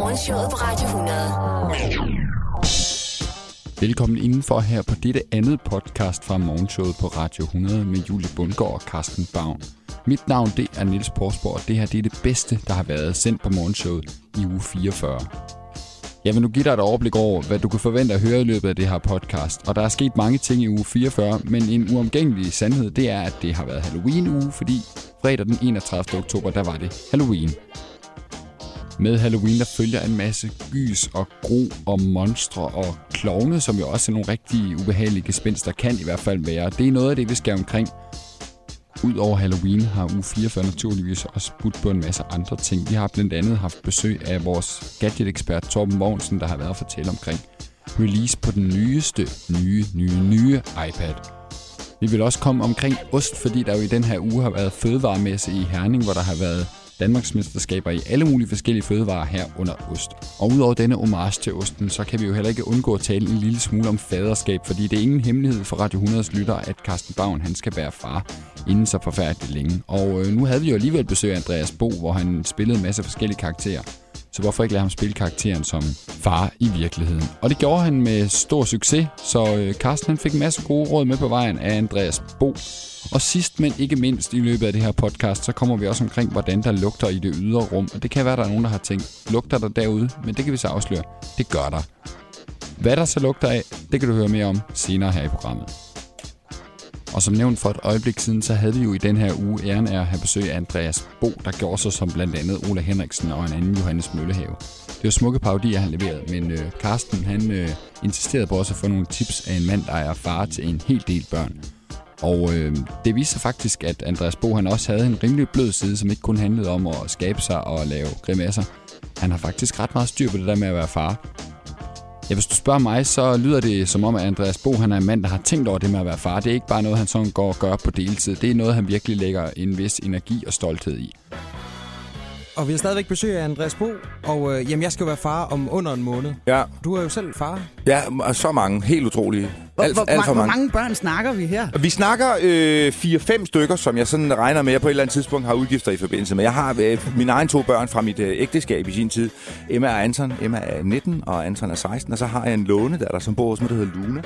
Morgenshowet på Radio 100. Velkommen indenfor her på dette andet podcast fra Morgenshowet på Radio 100 med Julie Bundgaard og Carsten Baum. Mit navn det er Niels Porsborg, og det her det er det bedste, der har været sendt på Morgenshowet i uge 44. Jeg vil nu give dig et overblik over, hvad du kan forvente at høre i løbet af det her podcast. Og der er sket mange ting i uge 44, men en uomgængelig sandhed, det er, at det har været Halloween-uge, fordi fredag den 31. oktober, der var det Halloween. Med Halloween, der følger en masse gys og gro og monstre og klovne, som jo også er nogle rigtig ubehagelige gespenster, kan i hvert fald være. Det er noget af det, vi skal omkring. Udover Halloween har u 44 naturligvis også budt på en masse andre ting. Vi har blandt andet haft besøg af vores gadget-ekspert Torben Mogensen, der har været at fortælle omkring release på den nyeste, nye, nye, nye iPad. Vi vil også komme omkring ost, fordi der jo i den her uge har været fødevaremesse i Herning, hvor der har været Danmarks mesterskaber i alle mulige forskellige fødevarer her under ost. Og udover denne homage til osten, så kan vi jo heller ikke undgå at tale en lille smule om faderskab, fordi det er ingen hemmelighed for Radio 100's lytter, at Carsten Bavn han skal være far inden så forfærdeligt længe. Og øh, nu havde vi jo alligevel besøg af Andreas Bo, hvor han spillede en masse forskellige karakterer. Så hvorfor ikke lade ham spille karakteren som far i virkeligheden? Og det gjorde han med stor succes, så øh, Carsten han fik en masse gode råd med på vejen af Andreas Bo. Og sidst, men ikke mindst i løbet af det her podcast, så kommer vi også omkring, hvordan der lugter i det ydre rum. Og det kan være, der er nogen, der har tænkt, lugter der derude? Men det kan vi så afsløre. Det gør der. Hvad der så lugter af, det kan du høre mere om senere her i programmet. Og som nævnt for et øjeblik siden, så havde vi jo i den her uge æren af at have besøg af Andreas Bo, der gjorde sig som blandt andet Ola Henriksen og en anden Johannes Møllehave. Det var smukke parodier, han leverede, men øh, han øh, insisterede på også at få nogle tips af en mand, der er far til en hel del børn. Og øh, det viste sig faktisk, at Andreas Bo han også havde en rimelig blød side, som ikke kun handlede om at skabe sig og lave grimasser. Han har faktisk ret meget styr på det der med at være far. Ja, hvis du spørger mig, så lyder det som om, at Andreas Bo han er en mand, der har tænkt over det med at være far. Det er ikke bare noget, han sådan går og gør på deltid. Det er noget, han virkelig lægger en vis energi og stolthed i. Og vi har stadigvæk besøg af Andreas Bo, og øh, jamen, jeg skal jo være far om under en måned. Ja, Du er jo selv far. ja og så mange. Helt utrolige. Hvor, Alt, hvor, alt for hvor mange. mange børn snakker vi her? Vi snakker øh, 4-5 stykker, som jeg sådan regner med, at jeg på et eller andet tidspunkt har udgifter i forbindelse med. Jeg har øh, mine egne to børn fra mit øh, ægteskab i sin tid. Emma og Anton. Emma er 19, og Anton er 16. Og så har jeg en låne, der, der som bor hos mig, der hedder Luna,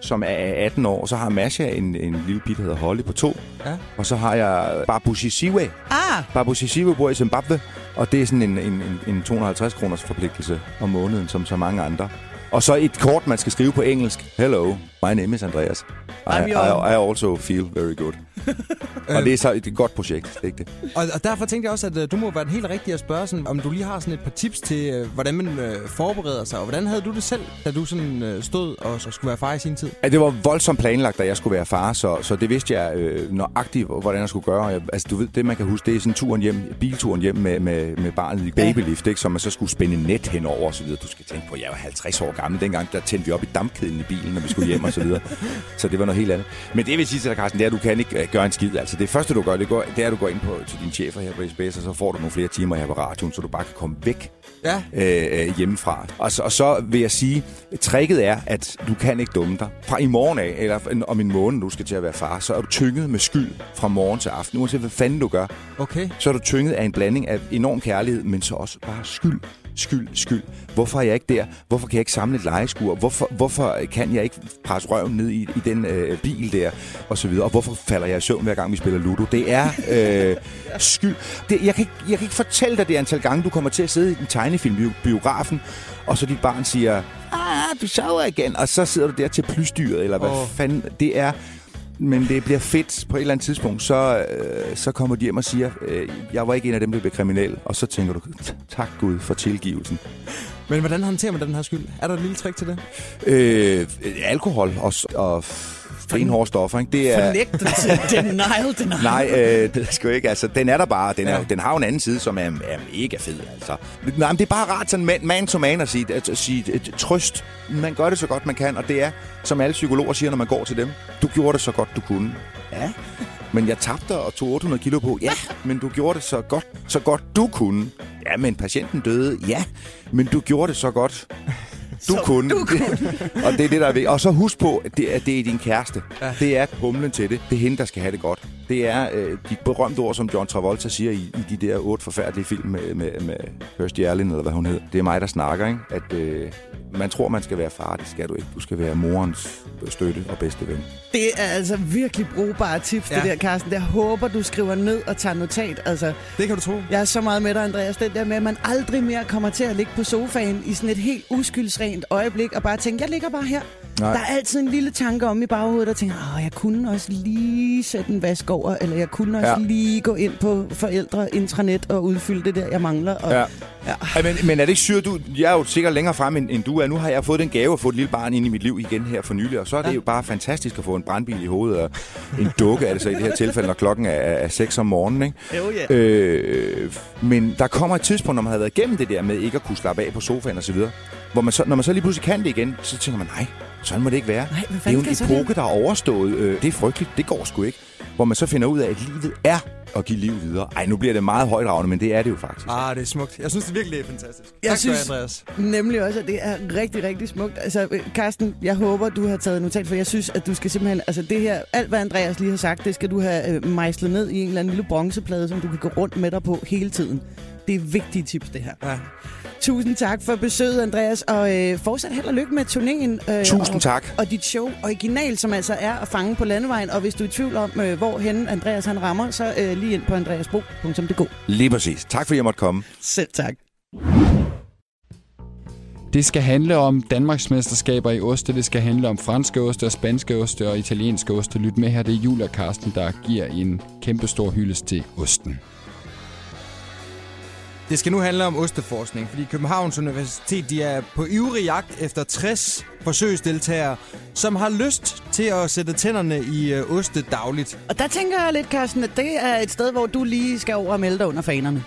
som er 18 år. Så har Masha en, en lille pige, der hedder Holly på to. Ja. Og så har jeg Babushi Siwe. Ah, Babushi Siwe bor i Zimbabwe, og det er sådan en, en, en, en 250 kroners forpligtelse om måneden, som så mange andre. Og så et kort, man skal skrive på engelsk. Hello, my name is Andreas. I, I, I also feel very good. og det er så et godt projekt, ikke det? Og, og derfor tænkte jeg også, at øh, du må være den helt rigtige at spørge, sådan, om du lige har sådan et par tips til, øh, hvordan man øh, forbereder sig. Og hvordan havde du det selv, da du sådan øh, stod og så skulle være far i sin tid? Ja, det var voldsomt planlagt, da jeg skulle være far, så, så det vidste jeg øh, nøjagtigt, hvordan jeg skulle gøre. Jeg, altså, du ved, det man kan huske, det er sådan turen hjem, bilturen hjem med, med, med barnet i babylift, ikke, som man så skulle spænde net henover og så videre. Du skal tænke på, at jeg var 50 år gammel. Dengang der tændte vi op i dampkedlen i bilen, når vi skulle hjem og så videre. Så det var noget helt andet. Men det vil sige til dig, Carsten, det er, at du kan ikke øh, gøre en skid. Altså, det første, du gør, det, går, det er, at du går ind på, til dine chefer her på SBS, og så får du nogle flere timer her på radioen, så du bare kan komme væk Ja. øh, øh, hjemmefra. Og så, og så vil jeg sige, tricket er, at du kan ikke dumme dig. Fra i morgen af, eller om en måned, du skal til at være far, så er du tynget med skyld fra morgen til aften. Uanset hvad fanden du gør, Okay. så er du tynget af en blanding af enorm kærlighed, men så også bare skyld. Skyld, skyld. Hvorfor er jeg ikke der? Hvorfor kan jeg ikke samle et lejeskur? Hvorfor, hvorfor kan jeg ikke presse røven ned i, i den øh, bil der? Og så videre. Og hvorfor falder jeg i søvn hver gang, vi spiller Ludo? Det er øh, skyld. Det, jeg, kan ikke, jeg kan ikke fortælle dig det antal gange, du kommer til at sidde i en tegnefilm biografen, og så dit barn siger, ah, du sover igen, og så sidder du der til plysdyret, eller hvad oh. fanden. Det er... Men det bliver fedt på et eller andet tidspunkt, så, øh, så kommer de hjem og siger, øh, jeg var ikke en af dem, der blev kriminel. Og så tænker du, tak Gud for tilgivelsen. Men hvordan håndterer man den her skyld? Er der et lille trick til det? Øh, alkohol og, og stenhårde stoffer, ikke? Det er... Fornægtelse. denial, denial. Nej, øh, det er sgu ikke. Altså, den er der bare. Den, er, Ja. den har jo en anden side, som er, er mega fed. Altså. Nej, men det er bare rart sådan man, man to man at sige, at, at sige et, trøst. Man gør det så godt, man kan, og det er, som alle psykologer siger, når man går til dem. Du gjorde det så godt, du kunne. Ja. Men jeg tabte og tog 800 kilo på. Ja, men du gjorde det så godt, så godt du kunne. Ja, men patienten døde. Ja, men du gjorde det så godt. Du Som kunne. du kunne. og det er det, der er vigtigt. Og så husk på, at det er, det er din kæreste. Ja. Det er humlen til det. Det er hende, der skal have det godt. Det er øh, de berømte ord, som John Travolta siger i, i de der otte forfærdelige film med, med, med Kirstie Alley, eller hvad hun hedder. Det er mig, der snakker, ikke? At øh, man tror, man skal være far. Det skal du ikke. Du skal være morens støtte og bedste ven. Det er altså virkelig brugbare tips, ja. Ja. det der, Carsten. Jeg håber, du skriver ned og tager notat. Altså, Det kan du tro. jeg er så meget med dig, Andreas. Den der med, at man aldrig mere kommer til at ligge på sofaen i sådan et helt uskyldsrent øjeblik og bare tænke, jeg ligger bare her. Nej. Der er altid en lille tanke om i baghovedet, der tænker, Åh, jeg kunne også lige sætte en vask over, eller jeg kunne også ja. Lige gå ind på forældre intranet og udfylde det der, jeg mangler. Og, Ja. Ja. Ja, men, men er det ikke syret, du... Jeg er jo sikkert længere frem, end, end du er. Nu har jeg fået den gave at få et lille barn ind i mit liv igen her for nylig, og så er det Ja. jo bare fantastisk at få en brandbil i hovedet, og en dukke er det så i det her tilfælde, når klokken er, er 6 om morgenen, ikke? Jo, ja. Øh, men der kommer et tidspunkt, når man har været igennem det der med ikke at kunne slappe af på sofaen og så videre, hvor man så, når man så lige pludselig kan det igen, så tænker man, nej, sådan må det ikke være. Nej, det er jo en epoke, der er overstået. Øh, det er frygteligt, det går sgu ikke. Hvor man så finder ud af, at livet er at give liv videre. Ej, nu bliver det meget højdragende, men det er det jo faktisk. Ah, det er smukt. Jeg synes det virkelig er fantastisk. Jeg tak synes- have, Andreas. Nemlig også, at det er rigtig, rigtig smukt. Altså, øh, Carsten, jeg håber, du har taget notat, for jeg synes, at du skal simpelthen... Altså, det her, alt hvad Andreas lige har sagt, det skal du have øh, mejslet ned i en eller anden lille bronzeplade, som du kan gå rundt med dig på hele tiden. Det er vigtige tips, det her. Ja. Tusind tak for besøget, Andreas, og øh, fortsat held og lykke med turnéen. Øh, Tusind og, tak. Og dit show, Original, som altså er at fange på landevejen. Og hvis du er i tvivl om, øh, hvor hen Andreas han rammer, så øh, lige ind på andreasbo.dk. Lige præcis. Tak fordi jeg måtte komme. Selv tak. Det skal handle om Danmarks mesterskaber i oste. Det skal handle om franske oste og spanske oste og italienske oste. Lyt med her, det er Julia Karsten, der giver en kæmpe stor hyldest til osten. Det skal nu handle om osteforskning, fordi Københavns Universitet de er på ivrig jagt efter 60 forsøgsdeltagere, som har lyst til at sætte tænderne i øh, oste dagligt. Og der tænker jeg lidt, Carsten, at det er et sted, hvor du lige skal over og melde dig under fanerne.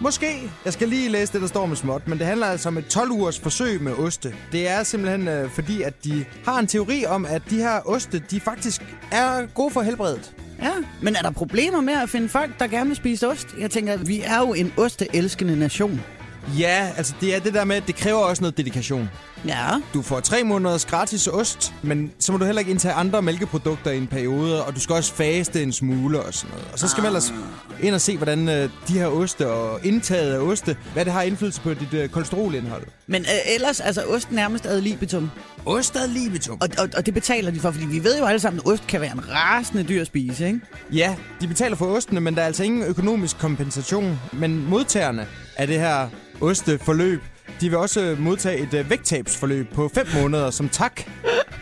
Måske. Jeg skal lige læse det, der står med småt, men det handler altså om et 12-ugers forsøg med oste. Det er simpelthen øh, fordi, at de har en teori om, at de her oste, de faktisk er gode for helbredet. Ja, men er der problemer med at finde folk, der gerne vil spise ost? Jeg tænker, vi er jo en osteelskende nation. Ja, altså det er det der med, at det kræver også noget dedikation. Ja. Du får tre måneders gratis ost, men så må du heller ikke indtage andre mælkeprodukter i en periode, og du skal også faste en smule og sådan noget. Og så skal man ellers ind og se, hvordan øh, de her oste og indtaget af oste, hvad det har indflydelse på dit øh, kolesterolindhold. Men øh, ellers, altså ost nærmest ad libitum. Ost ad libitum. Og, og, og det betaler de for, fordi vi ved jo alle sammen, at ost kan være en rasende dyr at spise, ikke? Ja, de betaler for ostene, men der er altså ingen økonomisk kompensation. Men modtagerne af det her osteforløb, de vil også øh, modtage et øh, vægttabsforløb på 5 måneder som tak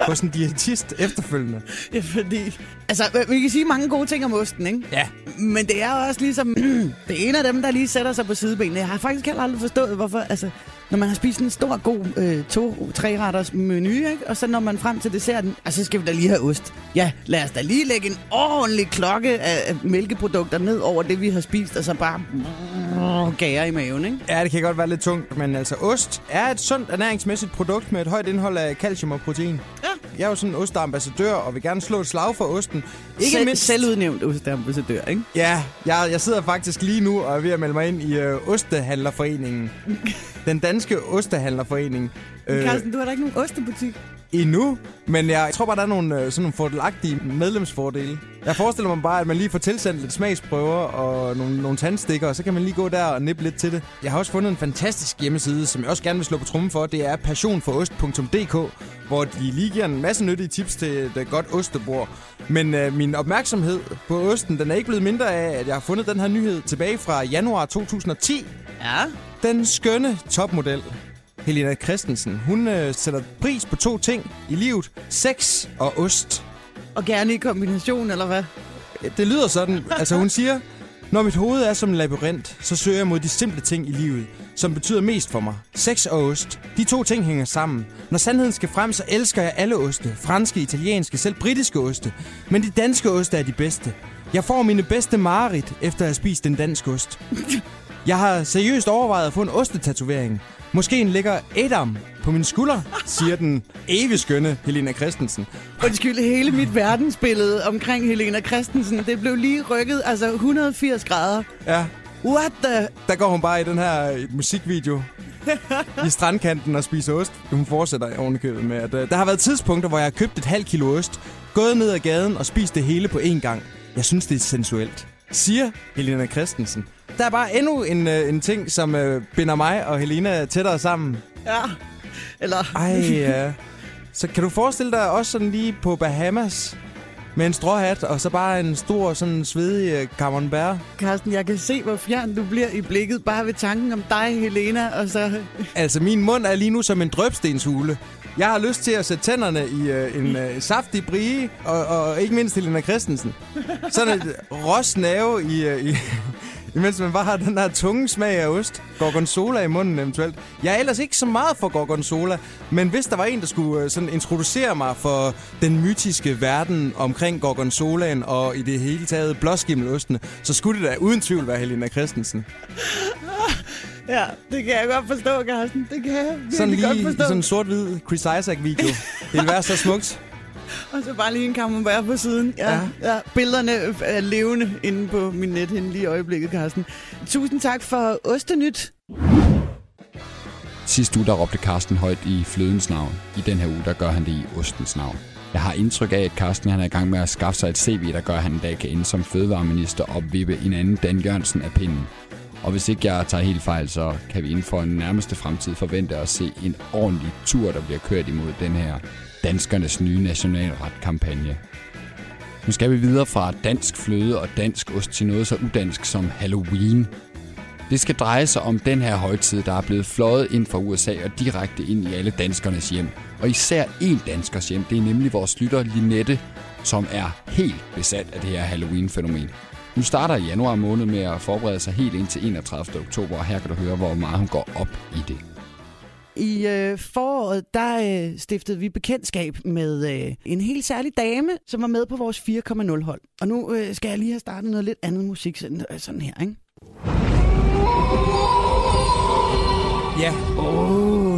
hos en diætist efterfølgende. Ja, fordi... Altså, øh, vi kan sige mange gode ting om osten, ikke? Ja, Men det er også ligesom... det er en af dem, der lige sætter sig på sidebenene. Jeg har faktisk heller aldrig forstået, hvorfor... Altså, når man har spist en stor, god øh, to-tre retters menu, ikke? og så når man frem til desserten, og så skal vi da lige have ost. Ja, lad os da lige lægge en ordentlig klokke af mælkeprodukter ned over det, vi har spist, og så bare mm, gære i maven, ikke? Ja, det kan godt være lidt tungt, men altså ost er et sundt ernæringsmæssigt produkt med et højt indhold af calcium og protein. Ja. Jeg er jo sådan en osteambassadør, og vil gerne slå et slag for osten. Ikke Selv, mindst... Selvudnævnt osteambassadør, ikke? Ja, jeg, jeg sidder faktisk lige nu og er ved at melde mig ind i øh, Ostehandlerforeningen. Den danske Ostehandlerforening. Øh. Carsten, du har da ikke nogen ostebutik? Endnu, men jeg tror bare, der er nogle, øh, sådan nogle fordelagtige medlemsfordele. Jeg forestiller mig bare, at man lige får tilsendt lidt smagsprøver og nogle, nogle tandstikker, og så kan man lige gå der og nippe lidt til det. Jeg har også fundet en fantastisk hjemmeside, som jeg også gerne vil slå på trummen for. Det er passionforost.dk, hvor de lige giver en masse nyttige tips til et godt ostebord. Men øh, min opmærksomhed på osten, den er ikke blevet mindre af, at jeg har fundet den her nyhed tilbage fra januar 2010. Ja. Den skønne topmodel, Helena Christensen, hun øh, sætter pris på to ting i livet. Sex og ost. Og gerne i kombination, eller hvad? Det lyder sådan. Altså hun siger, når mit hoved er som en labyrint, så søger jeg mod de simple ting i livet, som betyder mest for mig. Sex og ost. De to ting hænger sammen. Når sandheden skal frem, så elsker jeg alle oste. Franske, italienske, selv britiske oste. Men de danske oste er de bedste. Jeg får mine bedste mareridt, efter at have spist en dansk ost. Jeg har seriøst overvejet at få en ostetatovering. Måske en lækker Adam på min skulder, siger den evig skønne Helena Christensen. Undskyld, hele mit verdensbillede omkring Helena Christensen, det blev lige rykket, altså 180 grader. Ja, What the... der går hun bare i den her musikvideo i strandkanten og spise ost. Hun fortsætter ovenikøbet med, at øh, der har været tidspunkter, hvor jeg har købt et halvt kilo ost, gået ned ad gaden og spist det hele på én gang. Jeg synes, det er sensuelt. Siger Helena Christensen. Der er bare endnu en, øh, en ting, som øh, binder mig og Helena tættere sammen. Ja. Eller... Ej, ja. Så kan du forestille dig også sådan lige på Bahamas med en stråhat, og så bare en stor, sådan svedig øh, camembert? Carsten, jeg kan se, hvor fjern du bliver i blikket, bare ved tanken om dig, Helena, og så... Altså, min mund er lige nu som en drøbstenshule. Jeg har lyst til at sætte tænderne i øh, en øh, saftig brie, og, og ikke mindst Helena Christensen. Sådan et ros nerve i, øh, i, imens man bare har den der tunge smag af ost. Gorgonzola i munden eventuelt. Jeg er ellers ikke så meget for gorgonzola, men hvis der var en, der skulle øh, sådan introducere mig for den mytiske verden omkring gorgonzolaen og i det hele taget blåskimmelostene, så skulle det da uden tvivl være Helena Christensen. Ja, det kan jeg godt forstå, Carsten. Det kan jeg virkelig Sådan lige godt forstå. sådan en sort-hvid Chris Isaac-video. Det ville være så smukt. Og så bare lige en camembert på siden. Ja, ja. Ja. Billederne er levende inde på min nethinde lige i øjeblikket, Carsten. Tusind tak for Ostenyt. Sidste uge der råbte Carsten højt i flødens navn. I den her uge der gør han det i ostens navn. Jeg har indtryk af, at Carsten han er i gang med at skaffe sig et CV, der gør, at han en dag kan ende som fødevareminister og vippe en anden Dan Jørgensen af pinden. Og hvis ikke jeg tager helt fejl, så kan vi inden for en nærmeste fremtid forvente at se en ordentlig tur, der bliver kørt imod den her danskernes nye nationalretkampagne. Nu skal vi videre fra dansk fløde og dansk ost til noget så udansk som Halloween. Det skal dreje sig om den her højtid, der er blevet fløjet ind fra USA og direkte ind i alle danskernes hjem. Og især én danskers hjem, det er nemlig vores lytter Linette, som er helt besat af det her Halloween-fænomen. Hun starter i januar måned med at forberede sig helt ind til 31. oktober, og her kan du høre, hvor meget hun går op i det. I øh, foråret, der øh, stiftede vi bekendtskab med øh, en helt særlig dame, som var med på vores 4,0 hold. Og nu øh, skal jeg lige have startet noget lidt andet musik, sådan, øh, sådan her, ikke? Ja,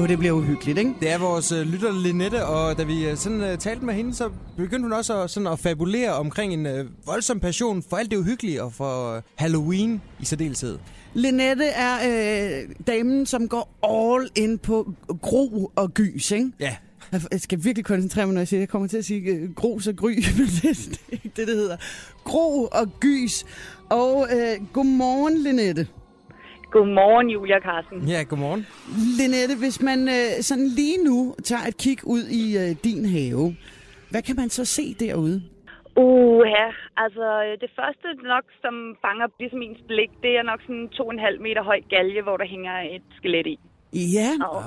Åh, oh, det bliver uhyggeligt, ikke? det er vores øh, lytter Linette, og da vi øh, sådan øh, talte med hende, så begyndte hun også at, sådan at fabulere omkring en øh, voldsom passion for alt det uhyggelige og for øh, Halloween i særdeleshed. Linette er øh, damen, som går all in på gro og gys, ikke? Ja, Jeg jeg skal virkelig koncentrere mig, når jeg siger, jeg kommer til at sige øh, gros og gry, men det, det er ikke det, det hedder. Gro og gys. Og øh, godmorgen, Linette. Godmorgen, Julia og Carsten. ja godmorgen. Linette, hvis man øh, sådan lige nu tager et kig ud i øh, din have, hvad kan man så se derude? Uh, ja. Altså, øh, det første nok, som fanger ligesom ens blik, det er nok sådan en to og en halv meter høj galge, hvor der hænger et skelet i. Ja, Og,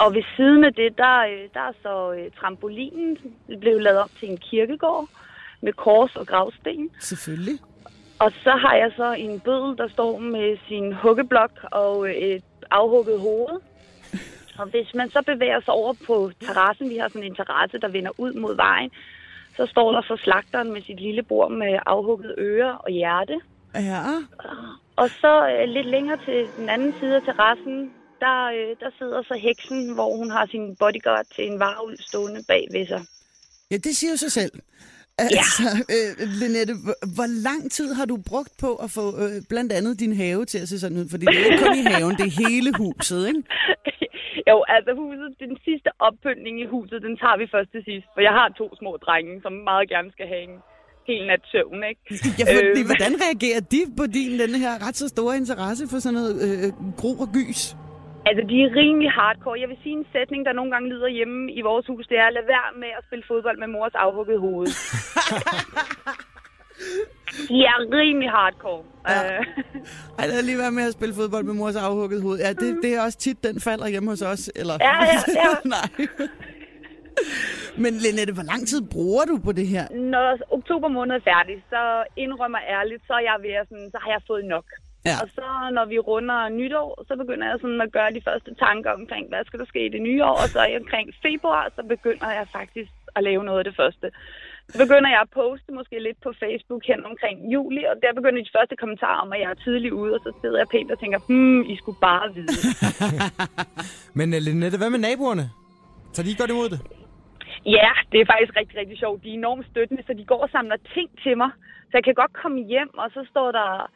og ved siden af det, der, øh, der er så øh, trampolinen blevet lavet om til en kirkegård med kors og gravsten. selvfølgelig. Og så har jeg så en bødel, der står med sin huggeblok og øh, et afhugget hoved. Og hvis man så bevæger sig over på terrassen, vi har sådan en terrasse, der vender ud mod vejen, så står der så slagteren med sit lille bord med afhugget ører og hjerte. Ja, Og så øh, lidt længere til den anden side af terrassen, der, øh, der sidder så heksen, hvor hun har sin bodyguard til en varulv stående bag ved sig. ja det siger jo sig selv. Altså, øh, Linette, hvor, lang tid har du brugt på at få øh, blandt andet din have til at se sådan ud? Fordi det er ikke kun i haven, det er hele huset, ikke? jo, altså huset, den sidste oppyntning i huset, den tager vi først til sidst. For jeg har to små drenge, som meget gerne skal have en hel nat søvn, ikke? Ja, fordi, Øhm. hvordan reagerer de på din, den her ret så store interesse for sådan noget øh, gro og gys? Altså, de er rimelig hardcore. Jeg vil sige en sætning, der nogle gange lyder hjemme i vores hus, det er, lad være med at spille fodbold med mors afhugget hoved. de er rimelig hardcore. Ja. Øh, Ej, lad lige være med at spille fodbold med mors afhugget hoved. Ja, det, det er også tit, den falder hjemme hos os. Eller? Ja, ja, ja. Nej. Men Lenette, hvor lang tid bruger du på det her? når oktober måned er færdig, så indrømmer ærligt, så er jeg ved at sådan, så har jeg fået nok. Ja. Og så når vi runder nytår, så begynder jeg sådan at gøre de første tanker omkring, hvad skal der ske i det nye år. Og så omkring februar, så begynder jeg faktisk at lave noget af det første. Så begynder jeg at poste måske lidt på Facebook hen omkring juli, og der begynder de første kommentarer om, at jeg er tidlig ude, og så sidder jeg pænt og tænker, hmm, I skulle bare vide. Men uh, Linette, hvad med naboerne? Tager de godt imod det? Ja, det er faktisk rigtig, rigtig sjovt. De er enormt støttende, så de går og samler ting til mig. Så jeg kan godt komme hjem, og så står der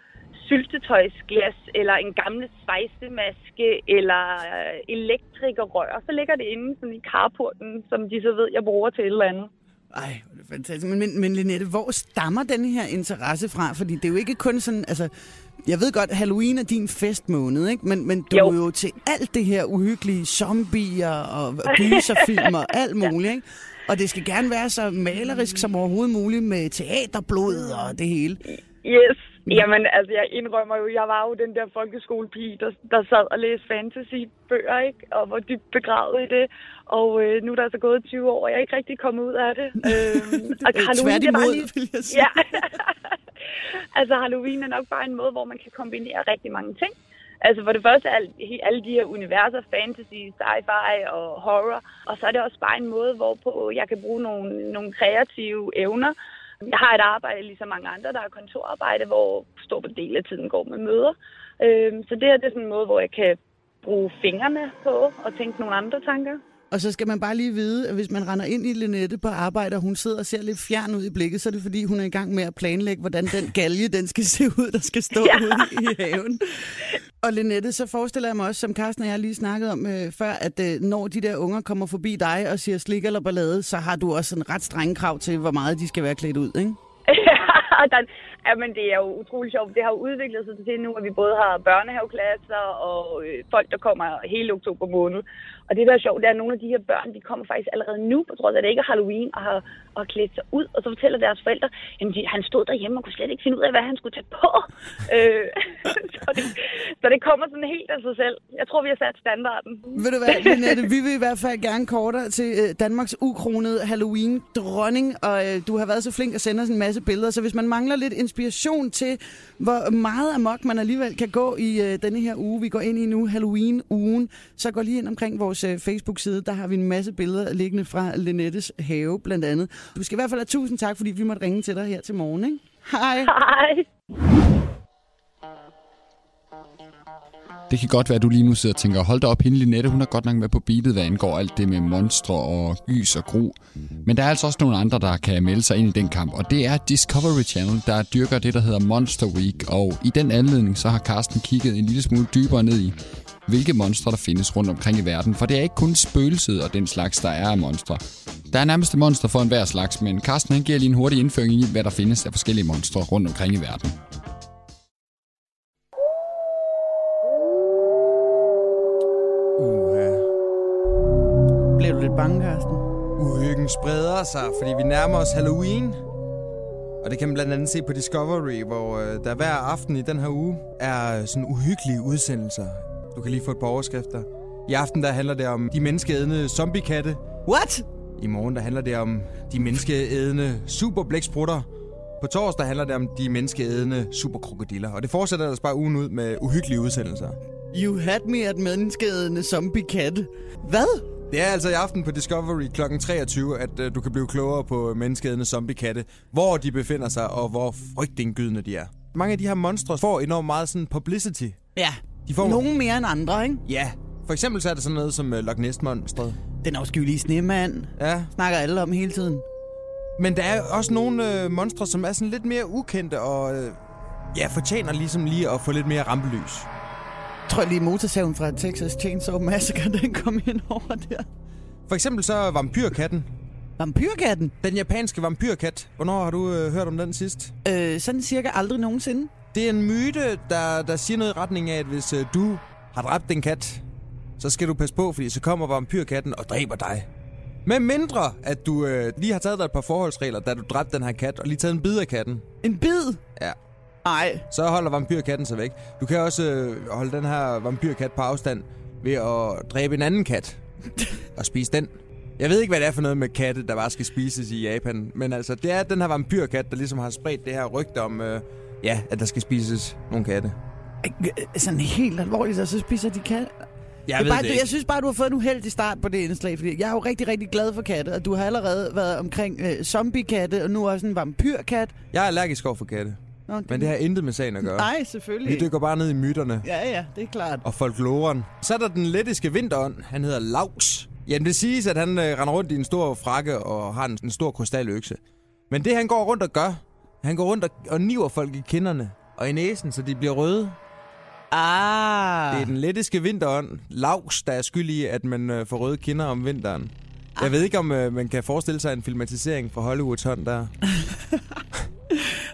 syltetøjsglas, eller en gammel svejsemaske, eller elektrikerrør. Så ligger det inde sådan i carporten, som de så ved, jeg bruger til et eller andet. Ej, det er fantastisk. Men, men, men Linette, hvor stammer den her interesse fra? Fordi det er jo ikke kun sådan, altså... Jeg ved godt, Halloween er din festmåned, ikke? Men, men du jo. er jo til alt det her uhyggelige zombier og gyserfilm og alt muligt, ikke? Og det skal gerne være så malerisk som overhovedet muligt med teaterblod og det hele. Yes. Jamen, altså, jeg indrømmer jo, jeg var jo den der folkeskolepige, der, der sad og læste fantasy-bøger, ikke? Og var dybt begravet i det. Og øh, nu er der så gået 20 år, og jeg er ikke rigtig kommet ud af det. Øhm, og Halloween, det var lige... vil jeg sige. Ja. altså, Halloween er nok bare en måde, hvor man kan kombinere rigtig mange ting. Altså for det første alle, alle de her universer, fantasy, sci-fi og horror. Og så er det også bare en måde, hvorpå jeg kan bruge nogle, nogle kreative evner. Jeg har et arbejde, ligesom mange andre, der er kontorarbejde, hvor stor del af tiden går med møder. Øhm, så det her det er sådan en måde, hvor jeg kan bruge fingrene på og tænke nogle andre tanker. Og så skal man bare lige vide, at hvis man render ind i Linette på arbejde, og hun sidder og ser lidt fjern ud i blikket, så er det fordi, hun er i gang med at planlægge, hvordan den galge, den skal se ud, der skal stå ja. ude i haven. Og Linette, så forestiller jeg mig også, som Carsten og jeg lige snakkede om øh, før, at øh, når de der unger kommer forbi dig og siger slik eller ballade, så har du også en ret strenge krav til, hvor meget de skal være klædt ud, ikke? der, ja, men det er jo utrolig sjovt. Det har jo udviklet sig til nu, at vi både har børnehaveklasser og øh, folk, der kommer hele oktober måned. Og det, der er sjovt, det er, at nogle af de her børn, de kommer faktisk allerede nu, på trods af, at det ikke er Halloween, og har, og har klædt sig ud. Og så fortæller deres forældre, at de, han stod derhjemme og kunne slet ikke finde ud af, hvad han skulle tage på. øh, så, det, så det kommer sådan helt af sig selv. Jeg tror, vi har sat standarden. Ved du hvad, Linette, vi vil i hvert fald gerne kortere til øh, Danmarks ukronede Halloween-dronning, og øh, du har været så flink at sende os en masse billeder, så hvis man mangler lidt inspiration til, hvor meget amok man alligevel kan gå i øh, denne her uge, vi går ind i nu, Halloween-ugen, så går lige ind omkring vores øh, Facebook-side. Der har vi en masse billeder liggende fra Linettes have, blandt andet. Du skal i hvert fald have tusind tak, fordi vi måtte ringe til dig her til morgen. Ikke? Hej. Hej. Det kan godt være, at du lige nu sidder og tænker, hold da op, hende Linette, hun er godt nok med på beatet, hvad angår alt det med monstre og gys og gru. Men der er altså også nogle andre, der kan melde sig ind i den kamp, og det er Discovery Channel, der dyrker det, der hedder Monster Week. Og i den anledning, så har Carsten kigget en lille smule dybere ned i, hvilke monstre der findes rundt omkring i verden. For det er ikke kun spøgelset og den slags, der er af monstre. Der er nærmest monster for enhver slags, men Carsten han giver lige en hurtig indføring i, hvad der findes af forskellige monstre rundt omkring i verden. Du lidt bange, Carsten? Uhyggen spreder sig, fordi vi nærmer os Halloween. Og det kan man blandt andet se på Discovery, hvor øh, der hver aften i den her uge er sådan uhyggelige udsendelser. Du kan lige få et par overskrifter. I aften der handler det om de menneskeædende zombiekatte. What? I morgen der handler det om de menneskeædende superblæksprutter. På torsdag handler det om de menneskeædende superkrokodiller. Og det fortsætter ellers bare ugen ud med uhyggelige udsendelser. You had me at menneskeædende zombie-katte. Hvad? Det er altså i aften på Discovery kl. 23, at uh, du kan blive klogere på menneskeædende zombiekatte, hvor de befinder sig, og hvor frygtindgydende de er. Mange af de her monstre får enormt meget sådan publicity. Ja, De får... nogen mere end andre, ikke? Ja, for eksempel så er det sådan noget som uh, Loch Ness-monstret. Den afskyelige snemand. Ja, Snakker alle om hele tiden. men der er også nogle uh, monstre, som er sådan lidt mere ukendte, og uh, ja, fortjener ligesom lige at få lidt mere rampelys. Jeg tror lige motorsaven fra Texas Chainsaw Massacre, den kom ind over der. For eksempel så vampyrkatten. Vampyrkatten? Den japanske vampyrkat. Hvornår har du øh, hørt om den sidst? Øh, sådan cirka aldrig nogensinde. Det er en myte, der, der siger noget i retning af, at hvis øh, du har dræbt en kat, så skal du passe på, fordi så kommer vampyrkatten og dræber dig. Med mindre, at du øh, lige har taget dig et par forholdsregler, da du dræbte den her kat, og lige taget en bid af katten. En bid? Ja, Nej. så holder vampyrkatten sig væk. Du kan også øh, holde den her vampyrkat på afstand ved at dræbe en anden kat og spise den. Jeg ved ikke, hvad det er for noget med katte, der bare skal spises i Japan. Men altså, det er den her vampyrkat, der ligesom har spredt det her rygte om, øh, ja, at der skal spises nogle katte. Øh, Sådan helt alvorligt, og så spiser de kat. Jeg det er bare, det jeg synes bare, du har fået en uheldig start på det indslag, fordi jeg er jo rigtig, rigtig glad for katte, og du har allerede været omkring øh, zombie-katte, og nu også en vampyrkat. Jeg er allergisk over for katte, Nå, men det har intet med sagen at gøre. Nej, Vi selvfølgelig. dykker bare ned i myterne Ja, ja, det er klart. og folkloren. Så er der den lettiske vinterånd. Han hedder Laux. Jamen, det siges, at han øh, render rundt i en stor frakke og har en, en stor krystaløkse. Men det, han går rundt og gør, han går rundt og, og niver folk i kinderne. og i næsen, så de bliver røde. Ah. Det er den lettiske vinterånd, Laus, der er skyld i, at man øh, får røde kinder om vinteren. Jeg ved ikke, om øh, man kan forestille sig en filmatisering fra Hollywoods hånd der.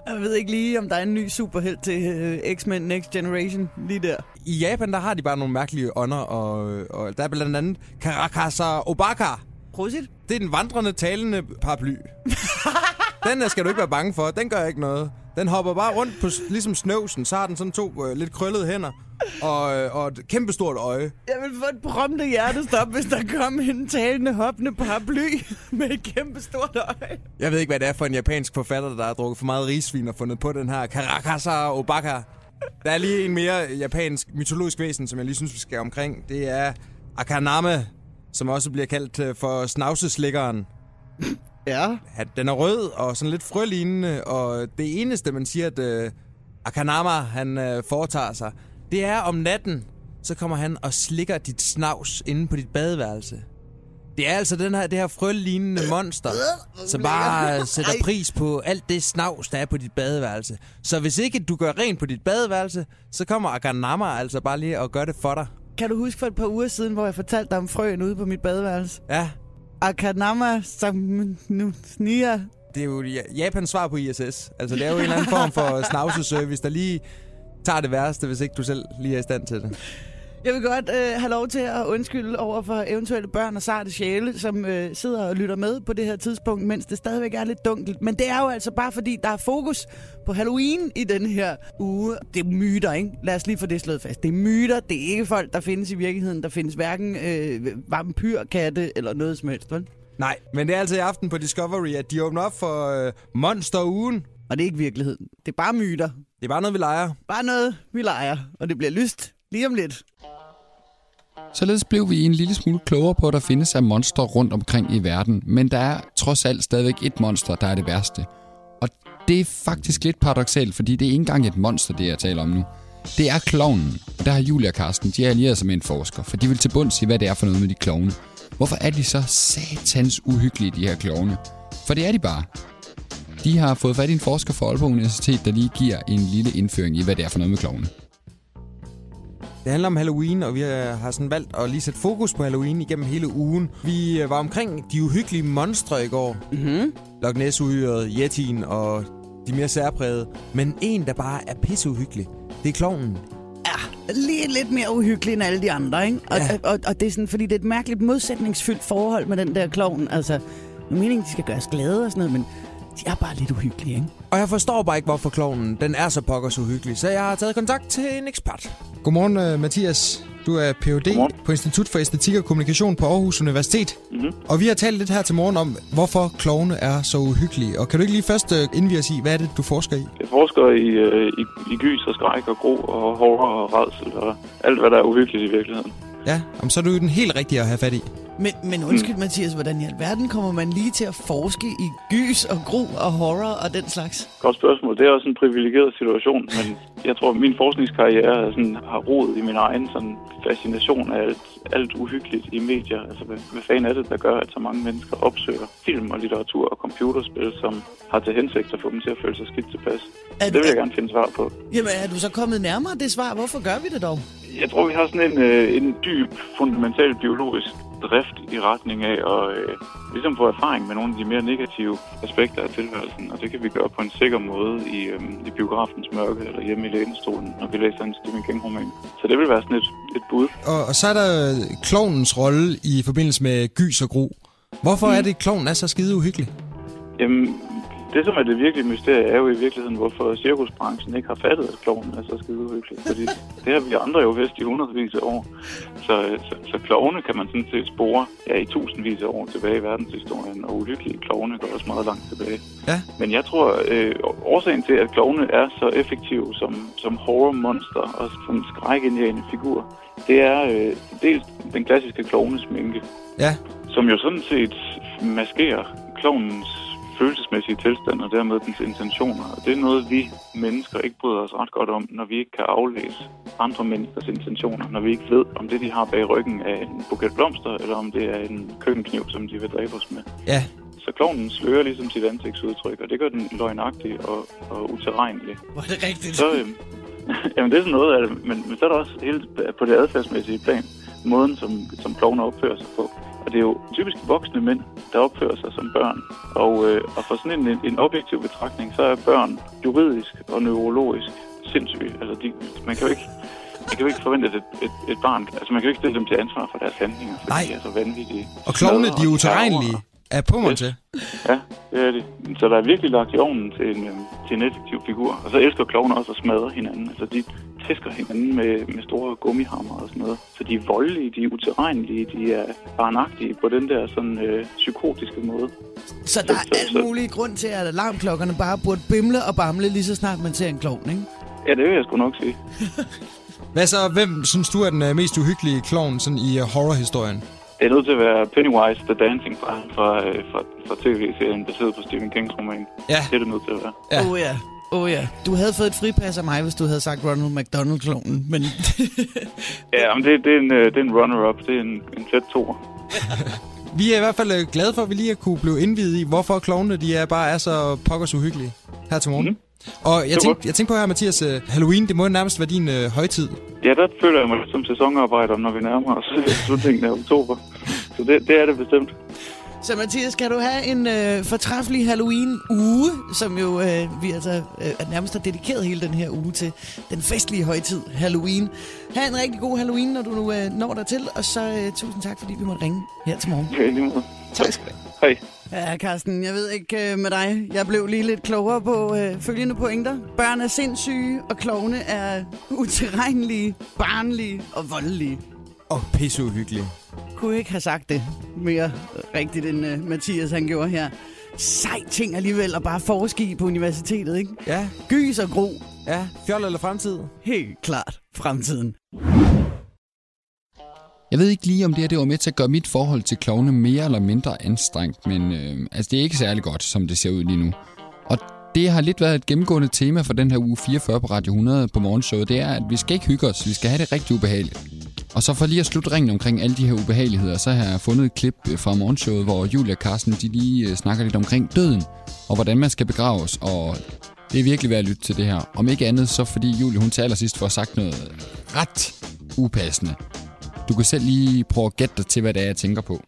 Jeg ved ikke lige, om der er en ny superhelt til øh, X-Men Next Generation lige der. I Japan, der har de bare nogle mærkelige ånder, og, og der er blandt andet Karakasa Obaka. Prosit. Det er den vandrende, talende paraply. den øh, skal du ikke være bange for. Den gør ikke noget. Den hopper bare rundt på ligesom snøvsen. Så har den sådan to øh, lidt krøllede hænder og, øh, og et kæmpestort øje. Jeg vil få et prompte hjertestop, hvis der kom en talende, hoppende paraply med et kæmpe stort øje. Jeg ved ikke, hvad det er for en japansk forfatter, der har drukket for meget risvin og fundet på den her Karakasa Obaka. Der er lige en mere japansk mytologisk væsen, som jeg lige synes, vi skal omkring. Det er Akaname, som også bliver kaldt øh, for snavseslikkeren. Ja. at den er rød og sådan lidt frølignende, og det eneste, man siger, at øh, Akanama han øh, foretager sig, det er om natten, så kommer han og slikker dit snavs inde på dit badeværelse. Det er altså den her, det her frølignende monster, som bare sætter pris på alt det snavs, der er på dit badeværelse. Så hvis ikke du gør rent på dit badeværelse, så kommer Akanama altså bare lige og gør det for dig. Kan du huske for et par uger siden, hvor jeg fortalte dig om frøen ude på mit badeværelse? Ja, Akanama Samnusnia. det er jo Ja- Japans svar på ISS. Altså, det er jo en eller anden form for snavseservice, der lige tager det værste, hvis ikke du selv lige er i stand til det. Jeg vil godt øh, have lov til at undskylde over for eventuelle børn og sarte sjæle, som øh, sidder og lytter med på det her tidspunkt, mens det stadigvæk er lidt dunkelt. Men det er jo altså bare fordi, der er fokus på Halloween i den her uge. Det er myter, ikke? Lad os lige få det slået fast. Det er myter, det er ikke folk, der findes i virkeligheden. Der findes hverken øh, vampyrkatte eller noget som helst, vel? Nej, men det er altså i aften på Discovery, at de åbner op for øh, Monster-ugen. Og det er ikke virkeligheden. Det er bare myter. Det er bare noget, vi leger. Bare noget, vi leger. Og det bliver lyst lige om lidt. Således blev vi en lille smule klogere på, at der findes af monstre rundt omkring i verden, men der er trods alt stadigvæk et monster, der er det værste. Og det er faktisk lidt paradoxalt, fordi det er ikke engang et monster, det jeg taler om nu. Det er klovnen, og der har Julia og Karsten, de er allieret sig med en forsker, for de vil til bunds i, hvad det er for noget med de klovne. Hvorfor er de så satans uhyggelige, de her klovne? For det er de bare. De har fået fat i en forsker fra Aalborg Universitet, der lige giver en lille indføring i, hvad det er for noget med klovne. Det handler om Halloween, og vi har sådan valgt at lige sætte fokus på Halloween igennem hele ugen. Vi øh, var omkring de uhyggelige monstre i går. Mhm. Loch ness Yetien og de mere særprægede. Men en, der bare er pisseuhyggelig, det er klovnen. lige lidt mere uhyggelig end alle de andre, ikke? Og, Ja. og, og det er sådan, fordi det er et mærkeligt modsætningsfyldt forhold med den der klovn. Altså, nu meningen, de skal gøres glade og sådan noget, men de er bare lidt uhyggelige, ikke? Og jeg forstår bare ikke, hvorfor klovnen den er så pokkers uhyggelig, så jeg har taget kontakt til en ekspert. Godmorgen, uh, Mathias. Du er Ph.D. Godmorgen. på Institut for Æstetik og Kommunikation på Aarhus Universitet. Mhm. Og vi har talt lidt her til morgen om, hvorfor klovne er så uhyggelige. Og kan du ikke lige først uh, indvige os i, hvad er det, du forsker i? Jeg forsker i, øh, i, i gys og skræk og gro og horror og rædsel og alt, hvad der er uhyggeligt i virkeligheden. Ja, om så er du jo den helt rigtige at have fat i. Men, men undskyld, Mathias, hvordan i alverden kommer man lige til at forske i gys og gro og horror og den slags? Godt spørgsmål. Det er også en privilegeret situation, men jeg tror, min forskningskarriere er sådan, har rod i min egen sådan, fascination af alt, alt uhyggeligt i medier. Altså, hvad, hvad fanden er det, der gør, at så mange mennesker opsøger film og litteratur og computerspil, som har til hensigt at få dem til at føle sig skidt tilpas? Er, Det vil jeg gerne finde svar på. Jamen, er du så kommet nærmere det svar? Hvorfor gør vi det dog? Jeg tror, vi har sådan en, øh, en dyb, fundamental biologisk drift i retning af at øh, ligesom få erfaring med nogle af de mere negative aspekter af tilværelsen. Og det kan vi gøre på en sikker måde i, øh, i biografens mørke eller hjemme i lænestolen, når vi læser en Stephen King-roman. Så det vil være sådan et, et bud. Og, og så er der klovnens rolle i forbindelse med gys og gro. Hvorfor er det, at klovnen er så skide uhyggelig? Jamen, det som er det virkelige mysterie er jo i virkeligheden, hvorfor cirkusbranchen ikke har fattet, at klovnen er så skide uhyggelig. Fordi det har vi andre jo vidst i hundredvis af år. Så, så, så klovne kan man sådan set spore ja, i tusindvis af år tilbage i verdenshistorien, og uhyggelige klovne går også meget langt tilbage. Ja. Men jeg tror, øh, årsagen til, at klovne er så effektive som, som horror-monster og som skrækindjagende figur, det er øh, dels den klassiske klovnesminke, Ja, som jo sådan set maskerer klovnens følelsesmæssige tilstand og dermed dens intentioner. Og det er noget, vi mennesker ikke bryder os ret godt om, når vi ikke kan aflæse andre menneskers intentioner. Når vi ikke ved, om det, de har bag ryggen, er en buket blomster, eller om det er en køkkenkniv, som de vil dræbe os med. ja. Så klovnen slører ligesom sit ansigtsudtryk, og det gør den løgnagtig og, og uterrenelig. Hvor er det rigtigt? Så, øh, jamen, det er sådan noget af det, men, men så er der også hele på det adfærdsmæssige plan, måden, som, som klovne opfører sig på. Og det er jo typisk voksne mænd, der opfører sig som børn. Og, øh, og for sådan en, en objektiv betragtning, så er børn juridisk og neurologisk sindssyge. Altså, de, man kan jo ikke man kan jo ikke forvente, at et, et, et barn... Altså, man kan jo ikke stille dem til ansvar for deres handlinger, fordi Nej. de er så vanvittige. Og klovne, de er uterrenlige. Er på mig Yes. til. Ja, det er det. Så der er virkelig lagt i ovnen til en, øh, til en effektiv figur. Og så elsker klovne også at smadre hinanden. Altså, de tæsker hinanden med, med store gummihammer og sådan noget. Så de er voldelige, de er uterrenlige, de er barnagtige på den der sådan øh, psykotiske måde. Så der er alt mulig grund til, at alarmklokkerne bare burde bimle og bamle lige så snart man ser en klovn, ikke? Ja, det vil jeg sgu nok sige. Hvad så, hvem synes du er den øh, mest uhyggelige klovn sådan i uh, horrorhistorien? Det er nødt til at være Pennywise The Dancing fra, fra, øh, fra, fra tv-serien, baseret på Stephen Kings roman. Ja. Det er det nødt til at være. Ja. Oh, ja. Oh, ja. Du havde fået et fripas af mig, hvis du havde sagt Ronald McDonald-klonen, men... Ja, men det, det, er en, øh, det er en runner-up. Det er en, en tæt toer. Vi er i hvert fald øh, glade for, at vi lige har kunne blive indvidet i, hvorfor klovnene de er, bare er så pokkers uhyggelige her til morgen. Mhm. Og jeg tænkte, jeg tænkte på her, Mathias, Halloween, det må nærmest være din øh, højtid. Ja, der føler jeg mig lidt som sæsonarbejder, når vi nærmer os slutningen af oktober. Så det, det er det bestemt. Så Mathias, kan du have en øh, fortræffelig Halloween-uge, som jo øh, vi altså øh, er nærmest har dedikeret hele den her uge til den festlige højtid, Halloween. Ha' en rigtig god Halloween, når du nu øh, når dertil, og så øh, tusind tak, fordi vi måtte ringe her til morgen. Ja, lige måde. Tak skal du Hej. Ja, Carsten, jeg ved ikke øh, med dig. Jeg blev lige lidt klogere på øh, følgende pointer. Børn er sindssyge, og klovne er utilregnelige, barnlige og voldelige. Og pisse uhyggelige. Kunne ikke have sagt det mere rigtigt, end øh, Mathias han gjorde her. Sej ting alligevel at bare forske i på universitetet, ikke? Ja, Gys og gro. ja. Fjol eller fremtid? Helt klart fremtiden. Jeg ved ikke lige, om det her det var med til at gøre mit forhold til klovne mere eller mindre anstrengt, men øh, altså, det er ikke særlig godt, som det ser ud lige nu. Og det har lidt været et gennemgående tema for den her uge 44 på Radio 100 på morgenshowet, det er, at vi skal ikke hygge os, vi skal have det rigtig ubehageligt. Og så for lige at slutte ringen omkring alle de her ubehageligheder, så har jeg fundet et klip øh, fra morgenshowet, hvor Julia og Carsten de lige øh, snakker lidt omkring døden, og hvordan man skal begraves, og det er virkelig værd at lytte til det her. Om ikke andet, så fordi Julie hun til allersidst får sagt noget ret upassende. Du kan selv lige prøve at gætte dig til, hvad det er, jeg tænker på.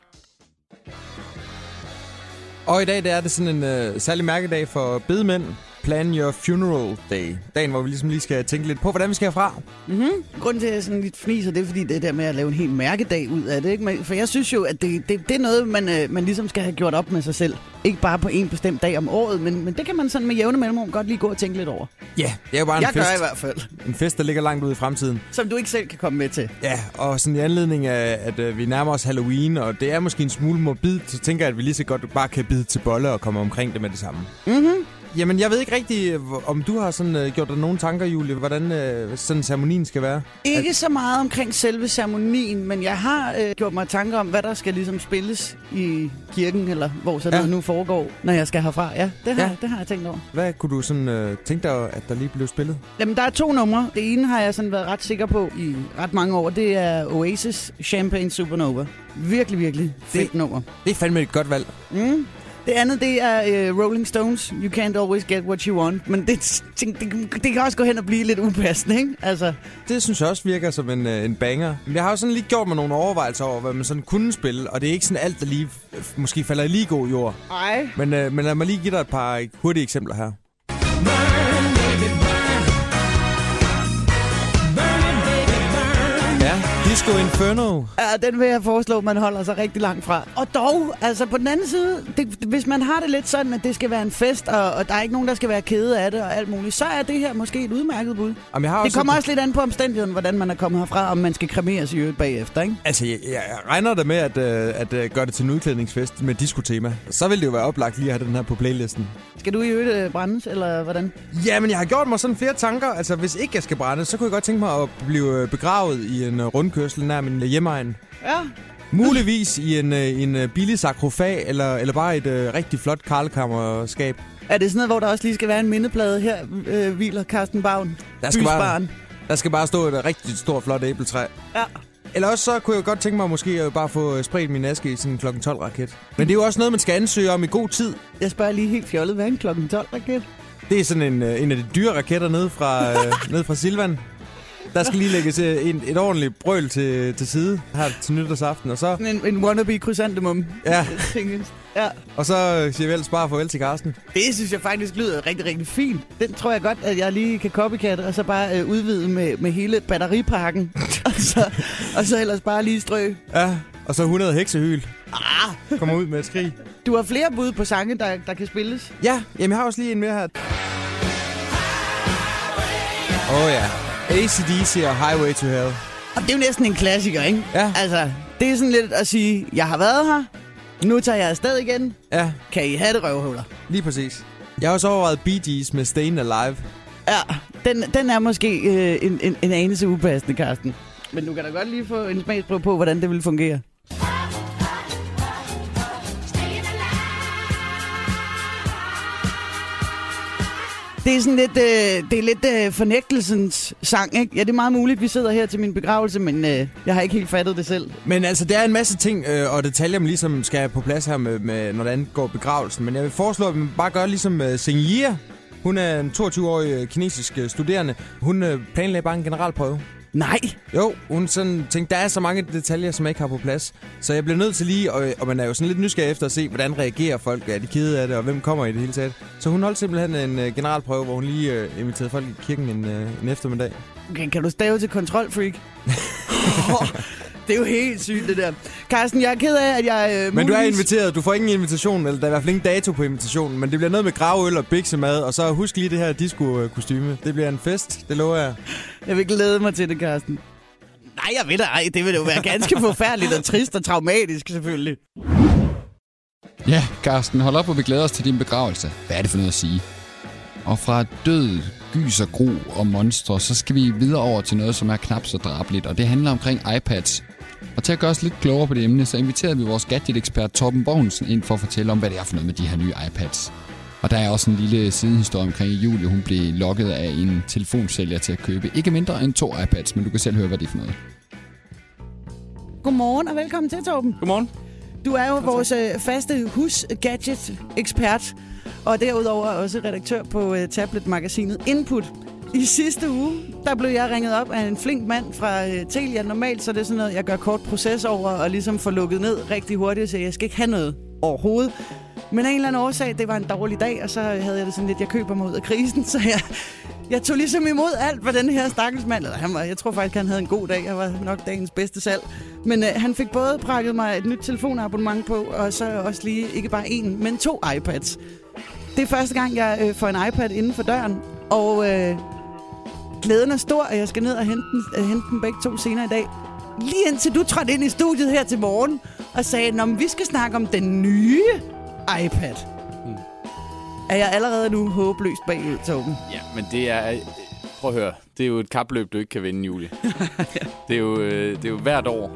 Og i dag der er det sådan en øh, særlig mærkedag for bedemænd. Plan Your Funeral Day. Dagen, hvor vi ligesom lige skal tænke lidt på, hvordan vi skal herfra. Mm-hmm. Grunden til, at jeg sådan lidt fniser, det er fordi det der med at lave en helt mærkedag ud af det. Ikke? For jeg synes jo, at det, det, det er noget, man, øh, man ligesom skal have gjort op med sig selv. Ikke bare på en bestemt dag om året, men, men det kan man sådan med jævne mellemrum godt lige gå og tænke lidt over. Ja, det er jo bare en Jeg gør fest. i hvert fald. En fest, der ligger langt ude i fremtiden. Som du ikke selv kan komme med til. Ja, og sådan i anledning af, at øh, vi nærmer os Halloween, og det er måske en smule morbid, så tænker jeg, at vi lige så godt bare kan bide til bolle og komme omkring det med det samme. Mm-hmm. Jamen, jeg ved ikke rigtig, om du har sådan, øh, gjort dig nogle tanker, Julie, hvordan øh, sådan ceremonien skal være. Ikke så meget omkring selve ceremonien, men jeg har øh, gjort mig tanker om, hvad der skal ligesom spilles i kirken, eller hvor så Ja. noget nu foregår, når jeg skal herfra. Ja, det har, Ja. det har jeg tænkt over. Hvad kunne du sådan øh, tænke dig, at der lige blev spillet? Jamen, der er to numre. Det ene har jeg sådan været ret sikker på i ret mange år. Det er Oasis Champagne Supernova. Virkelig, virkelig fedt nummer. Det er fandme et godt valg. Mm. Det andet, det er uh, Rolling Stones. You can't always get what you want. Men det, det, det, det kan også gå hen og blive lidt upassende, ikke? Altså, Det synes jeg også virker som en, øh, en banger. Men jeg har jo sådan lige gjort mig nogle overvejelser over, hvad man sådan kunne spille, og det er ikke sådan alt, der lige måske falder i lige god jord. ej. Men, øh, men lad mig lige give dig et par hurtige eksempler her. Disco Inferno. Ja, den vil jeg foreslå, at man holder sig rigtig langt fra. Og dog, altså på den anden side, det, hvis man har det lidt sådan, at det skal være en fest, og, og der er ikke nogen, der skal være kede af det og alt muligt, så er det her måske et udmærket bud. Jamen, jeg har Det også kommer også lidt an på omstændigheden, hvordan man er kommet herfra, om man skal kremeres i øvrigt bagefter, ikke? Altså, jeg, jeg regner da med at, øh, at øh, gøre det til en udklædningsfest med disco-tema. Så vil det jo være oplagt lige at have den her på playlisten. Skal du i øvrigt øh, brændes, eller hvordan? Ja, men jeg har gjort mig sådan flere tanker. Altså, hvis ikke jeg skal brænde, så kunne jeg godt tænke mig at blive øh, begravet i en øh, rundkørsel nær min øh, hjemmeegn. Ja. Muligvis i en, øh, en øh, billig sakrofag, eller, eller bare et øh, rigtig flot karlekammerskab. Er det sådan noget, hvor der også lige skal være en mindeplade her, øh, hviler Carsten Bavn? Der skal, bare, der skal bare stå et rigtig stort, flot æbletræ. Ja. Eller også så kunne jeg godt tænke mig måske at bare få spredt min aske i sådan en klokken 12 raket. Men det er jo også noget, man skal ansøge om i god tid. Jeg spørger lige helt fjollet, hvad er en klokken 12 raket? Det er sådan en, en af de dyre raketter nede fra, øh, nede fra Silvan. Der skal lige lægges øh, en, et ordentligt brøl til, til side her til nytårsaften. Og så, en, en wannabe krysantemum. ja, ja. og så øh, siger vi ellers bare farvel til Karsten. Det synes jeg faktisk lyder rigtig, rigtig fint. Den tror jeg godt, at jeg lige kan copycat, og så bare øh, udvide med, med hele batteripakken. og, så, og så ellers bare lige strø. Ja, og så 100 heksehyl. Ah. Kommer ud med et skrig. Du har flere bud på sange, der, der kan spilles. Ja, jamen jeg har også lige en mere her. Åh oh, ja. ACDC og Highway to Hell. Og det er jo næsten en klassiker, ikke? Ja. Altså, det er sådan lidt at sige, jeg har været her, nu tager jeg afsted igen, Ja, kan I have det røvhuller? lige præcis. Jeg har også overvejet Bee Gees med Stayin' Alive. Ja, den, den er måske øh, en, en, en anelse upassende, Karsten. Men du kan da godt lige få en smagsprøve på, hvordan det vil fungere. Det er sådan lidt, øh, det er lidt øh, fornægtelsens sang, ikke? Ja, det er meget muligt, vi sidder her til min begravelse, men øh, jeg har ikke helt fattet det selv. Men altså, der er en masse ting øh, og detaljer, man ligesom skal på plads her, med, med, når det angår begravelsen. Men jeg vil foreslå, at man bare gør ligesom øh, Sing Hun er en 22-årig øh, kinesisk øh, studerende. Hun øh, planlagde bare en generalprøve. Nej, Jo, hun sådan tænkte, der er så mange detaljer, som jeg ikke har på plads. Så jeg bliver nødt til lige, og, og man er jo sådan lidt nysgerrig efter at se, hvordan reagerer folk. Er de kede af det, og hvem kommer i det hele taget? Så hun holdt simpelthen en uh, generalprøve, hvor hun lige uh, inviterede folk i kirken en, uh, en eftermiddag. Okay, kan du stave til kontrolfreak? det er jo helt sygt, det der. Carsten, jeg er ked af, at jeg... Øh, Men du er muligvis- inviteret. Du får ingen invitation, eller der er i hvert fald ingen dato på invitationen. Men det bliver noget med gravøl og biksemad, og så husk lige det her disco-kostyme. Det bliver en fest, det lover jeg. Jeg vil glæde mig til det, Carsten. Nej, jeg ved da ej. Det vil jo være ganske forfærdeligt og trist og traumatisk, selvfølgelig. Ja, Carsten, hold op, og vi glæder os til din begravelse. Hvad er det for noget at sige? Og fra død, gys og gro og monstre, så skal vi videre over til noget, som er knap så drabeligt, og det handler omkring iPads. Og til at gøre os lidt klogere på det emne, så inviterede vi vores gadget-ekspert Torben Bogensen ind for at fortælle om, hvad det er for noget med de her nye iPads. Og der er også en lille sidehistorie omkring Julie. Hun blev lokket af en telefonsælger til at købe ikke mindre end to iPads, men du kan selv høre, hvad det er for noget. Godmorgen og velkommen til, Torben. Godmorgen. Du er jo vores øh, faste hus-gadget-ekspert, og derudover også redaktør på øh, tablet-magasinet Input. I sidste uge, der blev jeg ringet op af en flink mand fra øh, Telia. Normalt så er det sådan noget, jeg gør kort proces over og ligesom får lukket ned rigtig hurtigt, så jeg skal ikke have noget overhovedet. Men af en eller anden årsag, det var en dårlig dag, og så havde jeg det sådan lidt, jeg køber mig ud af krisen, så jeg, jeg tog ligesom imod alt, hvad den her stakkels mand, eller han var, jeg tror faktisk, han havde en god dag, jeg var nok dagens bedste salg. Men øh, han fik både prakket mig et nyt telefonabonnement på, og så også lige ikke bare en, men to iPads. Det er første gang, jeg øh, får en iPad inden for døren, og øh, glæden er stor, at jeg skal ned og hente, den, øh, hente dem begge to senere i dag. Lige indtil du trådte ind i studiet her til morgen og sagde, at vi skal snakke om den nye iPad. Hmm. Er jeg allerede nu håbløst bagud, Torben? Ja, men det er... øh, Prøv at høre. Det er jo et kapløb, du ikke kan vinde, Julie. det, er jo, øh, det er jo hvert år,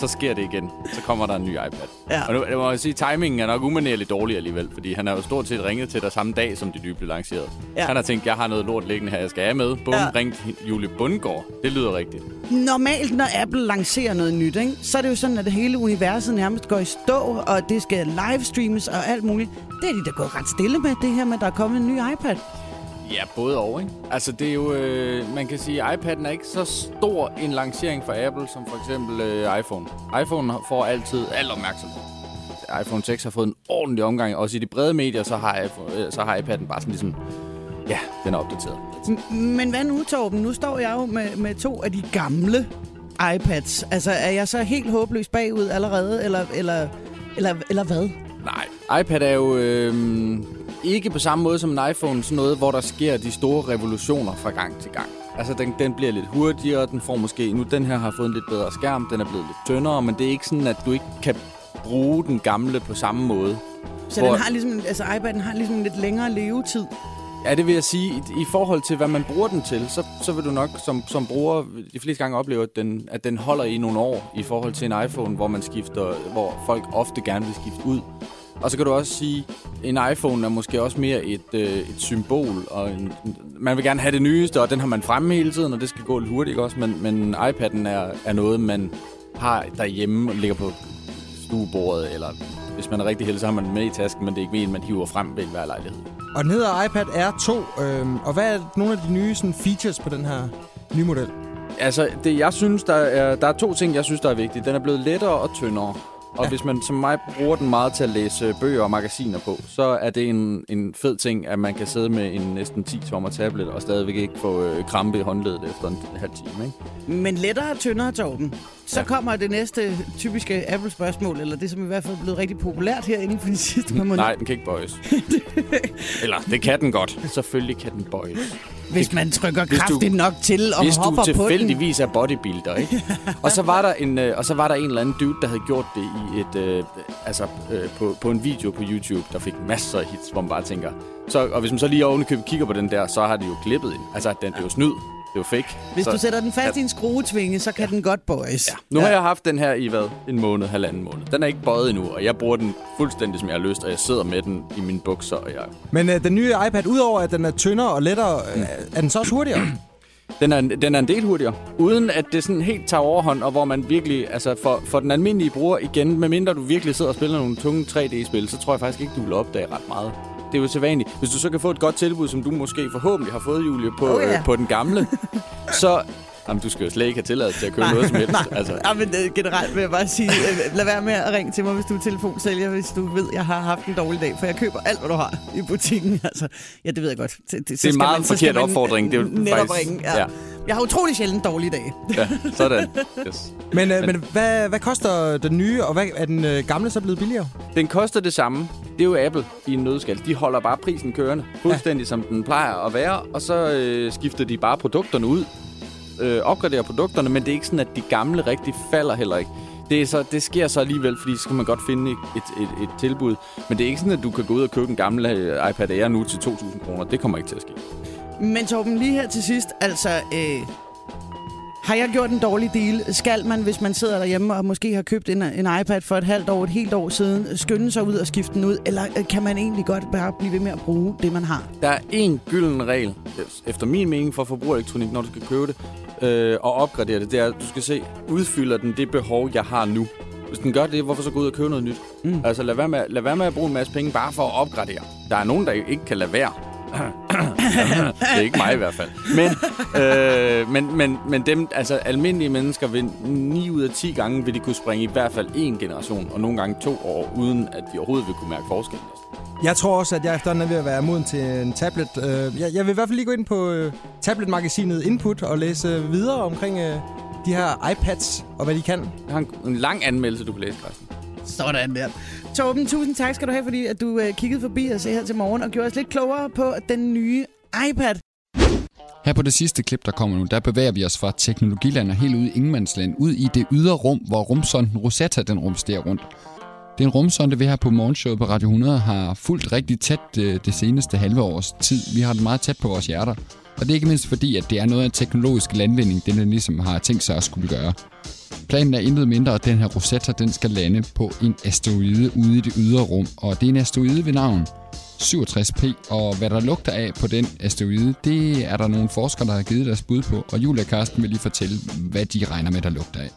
så sker det igen. Så kommer der en ny iPad. Ja. Og nu jeg må jeg sige, timingen er nok umanerligt dårlig alligevel, fordi han har jo stort set ringet til dig samme dag, som de nye blev lanceret. Ja. Han har tænkt, jeg har noget lort liggende her, jeg skal have med. Bum, Ja. ringt Julie Bundgaard. Det lyder rigtigt. Normalt, når Apple lancerer noget nyt, ikke, så er det jo sådan, at det hele universet nærmest går i stå, og det skal livestreames og alt muligt. Det er de da gået ret stille med, det her med, at der er kommet en ny iPad. Ja, både og, ikke? Altså, det er jo... Øh, man kan sige, at iPad'en er ikke så stor en lancering for Apple, som for eksempel øh, iPhone. iPhone får altid al opmærksomhed. iPhone 6 har fået en ordentlig omgang. Også i de brede medier, så har, iPhone, øh, så har iPad'en bare sådan ligesom... Ja, den er opdateret. Men hvad nu, Torben? Nu står jeg jo med, med to af de gamle iPads. Altså, er jeg så helt håbløs bagud allerede, eller, eller, eller, eller hvad? Nej, iPad er jo øh, ikke på samme måde som en iPhone sådan noget, hvor der sker de store revolutioner fra gang til gang. Altså, den, den bliver lidt hurtigere, den får måske... Nu, den her har fået en lidt bedre skærm, den er blevet lidt tyndere, men det er ikke sådan, at du ikke kan bruge den gamle på samme måde. Så Hvor- den har ligesom, altså iPad'en har ligesom en lidt længere levetid. Ja, det vil jeg sige. I, i forhold til, hvad man bruger den til, så, så vil du nok som, som bruger de fleste gange opleve, at den, at den holder i nogle år i forhold til en iPhone, hvor man skifter, hvor folk ofte gerne vil skifte ud. Og så kan du også sige, en iPhone er måske også mere et, øh, et symbol, og en, man vil gerne have det nyeste, og den har man fremme hele tiden, og det skal gå lidt hurtigt også, men, men iPad'en er, er noget, man har derhjemme og ligger på stuebordet, eller hvis man er rigtig heldig, så har man den med i tasken, men det er ikke en, man hiver frem ved hver lejlighed. Og den hedder iPad Air 2. Øhm, og hvad er nogle af de nye sådan, features på den her nye model? Altså, det, jeg synes, der er, der er to ting, jeg synes, der er vigtige. Den er blevet lettere og tyndere. Og ja. hvis man som mig bruger den meget til at læse bøger og magasiner på, så er det en, en fed ting, at man kan sidde med en næsten 10-tommer tablet og stadigvæk ikke få øh, krampe i håndledet efter en halv time. Ikke? Men lettere og tyndere, Torben. Så kommer det næste typiske Apple-spørgsmål, eller det, som i hvert fald er blevet rigtig populært her inden for de sidste par måneder. Nej, den kan ikke bøjes. Eller, det kan den godt. Selvfølgelig kan den bøjes. Hvis man trykker Hvis du- kraftigt nok til og Hvis du hopper på den. tilfældigvis er bodybuilder, ikke? og, så var der en, øh, og så var der en eller anden dude, der havde gjort det i et, øh, altså, øh, på, på en video på YouTube, der fik masser af hits, hvor man bare tænker... Så, og hvis man så lige ovenikøbet kigger på den der, så har det jo klippet ind. Altså, den, jo snyd. Det er jo fake. Hvis så, du sætter den fast i en skruetvinge, så kan den godt bøjes. Ja. Nu har jeg haft den her i hvad? En måned, halvanden måned. Den er ikke bøjet endnu, og jeg bruger den fuldstændig, som jeg har lyst, og jeg sidder med den i mine bukser, og jeg Men øh, den nye iPad, udover at den er tyndere og lettere, øh, er den så også hurtigere? Den er, den er en del hurtigere, uden at det sådan helt tager overhånd, og hvor man virkelig, altså for, for den almindelige bruger igen, medmindre du virkelig sidder og spiller nogle tunge 3D-spil, så tror jeg faktisk ikke, du vil opdage ret meget. Det er jo sædvanligt. Hvis du så kan få et godt tilbud, som du måske forhåbentlig har fået, Julie, på, Oh, ja. øh, på den gamle, så... Jamen, du skal jo slet ikke have tilladelse til at købe noget som helst. Nej, Altså, ja, men øh, generelt vil jeg bare sige, øh, lad være med at ringe til mig, hvis du er telefonsælger, hvis du ved, jeg har haft en dårlig dag, for jeg køber alt, hvad du har i butikken. Altså, ja, det ved jeg godt. Det, det, Det er en meget forkert opfordring. Det er jo netop faktisk- ringe. Ja. ja. Jeg har utrolig sjældent dårlige dage. ja, sådan. Yes. Men, øh, men hvad, hvad koster den nye, og hvad, er den øh, gamle så blevet billigere? Den koster det samme. Det er jo Apple i en nødskal. De holder bare prisen kørende, fuldstændig ja. som den plejer at være, og så øh, skifter de bare produkterne ud, øh, opgraderer produkterne, men det er ikke sådan, at de gamle rigtig falder heller ikke. Det, er så, det sker så alligevel, fordi så kan man godt finde et, et, et, tilbud. Men det er ikke sådan, at du kan gå ud og købe en gammel øh, iPad Air nu til 2.000 kroner. Det kommer ikke til at ske. Men Torben, lige her til sidst, altså... Øh, har jeg gjort en dårlig deal? Skal man, hvis man sidder derhjemme og måske har købt en, en iPad for et halvt år, et helt år siden, skynde sig ud og skifte den ud? Eller øh, kan man egentlig godt bare blive ved med at bruge det, man har? Der er en gylden regel, efter min mening, for forbrugerelektronik, når du skal købe det øh, og opgradere det. Det er, at du skal se, udfylder den det behov, jeg har nu? Hvis den gør det, hvorfor så gå ud og købe noget nyt? Mm. Altså lad være, med, lad være med at bruge en masse penge bare for at opgradere. Der er nogen, der ikke kan lade være. det er ikke mig i hvert fald. Men, øh, men, men, men dem, altså almindelige mennesker vil 9 ud af 10 gange vil de kunne springe i hvert fald en generation, og nogle gange to år, uden at de overhovedet vil kunne mærke forskel. Jeg tror også, at jeg efterhånden er ved at være moden til en tablet. Øh, jeg, jeg vil i hvert fald lige gå ind på øh, tabletmagasinet Input og læse videre omkring øh, de her iPads og hvad de kan. Jeg har en, en lang anmeldelse, du kan læse, Carsten. Sådan der. Torben, tusind tak skal du have, fordi at du øh, kiggede forbi os her til morgen og gjorde os lidt klogere på den nye iPad. Her på det sidste klip, der kommer nu, der bevæger vi os fra teknologiland og helt ud i ingenmandsland, ud i det ydre rum, hvor rumsonden Rosetta den rumsterer rundt. Det er en rumsonde, vi her på morgenshowet på Radio 100 har fulgt rigtig tæt øh, det seneste halve års tid. Vi har den meget tæt på vores hjerter. Og det er ikke mindst fordi, at det er noget af en teknologisk landvinding, den den ligesom har tænkt sig at skulle gøre. Planen er intet mindre, at den her Rosetta den skal lande på en asteroide ude i det ydre rum. Og det er en asteroide ved navn 67P, og hvad der lugter af på den asteroide, det er der nogle forskere, der har givet deres bud på. Og Julia Karsten vil lige fortælle, hvad de regner med, der lugter af.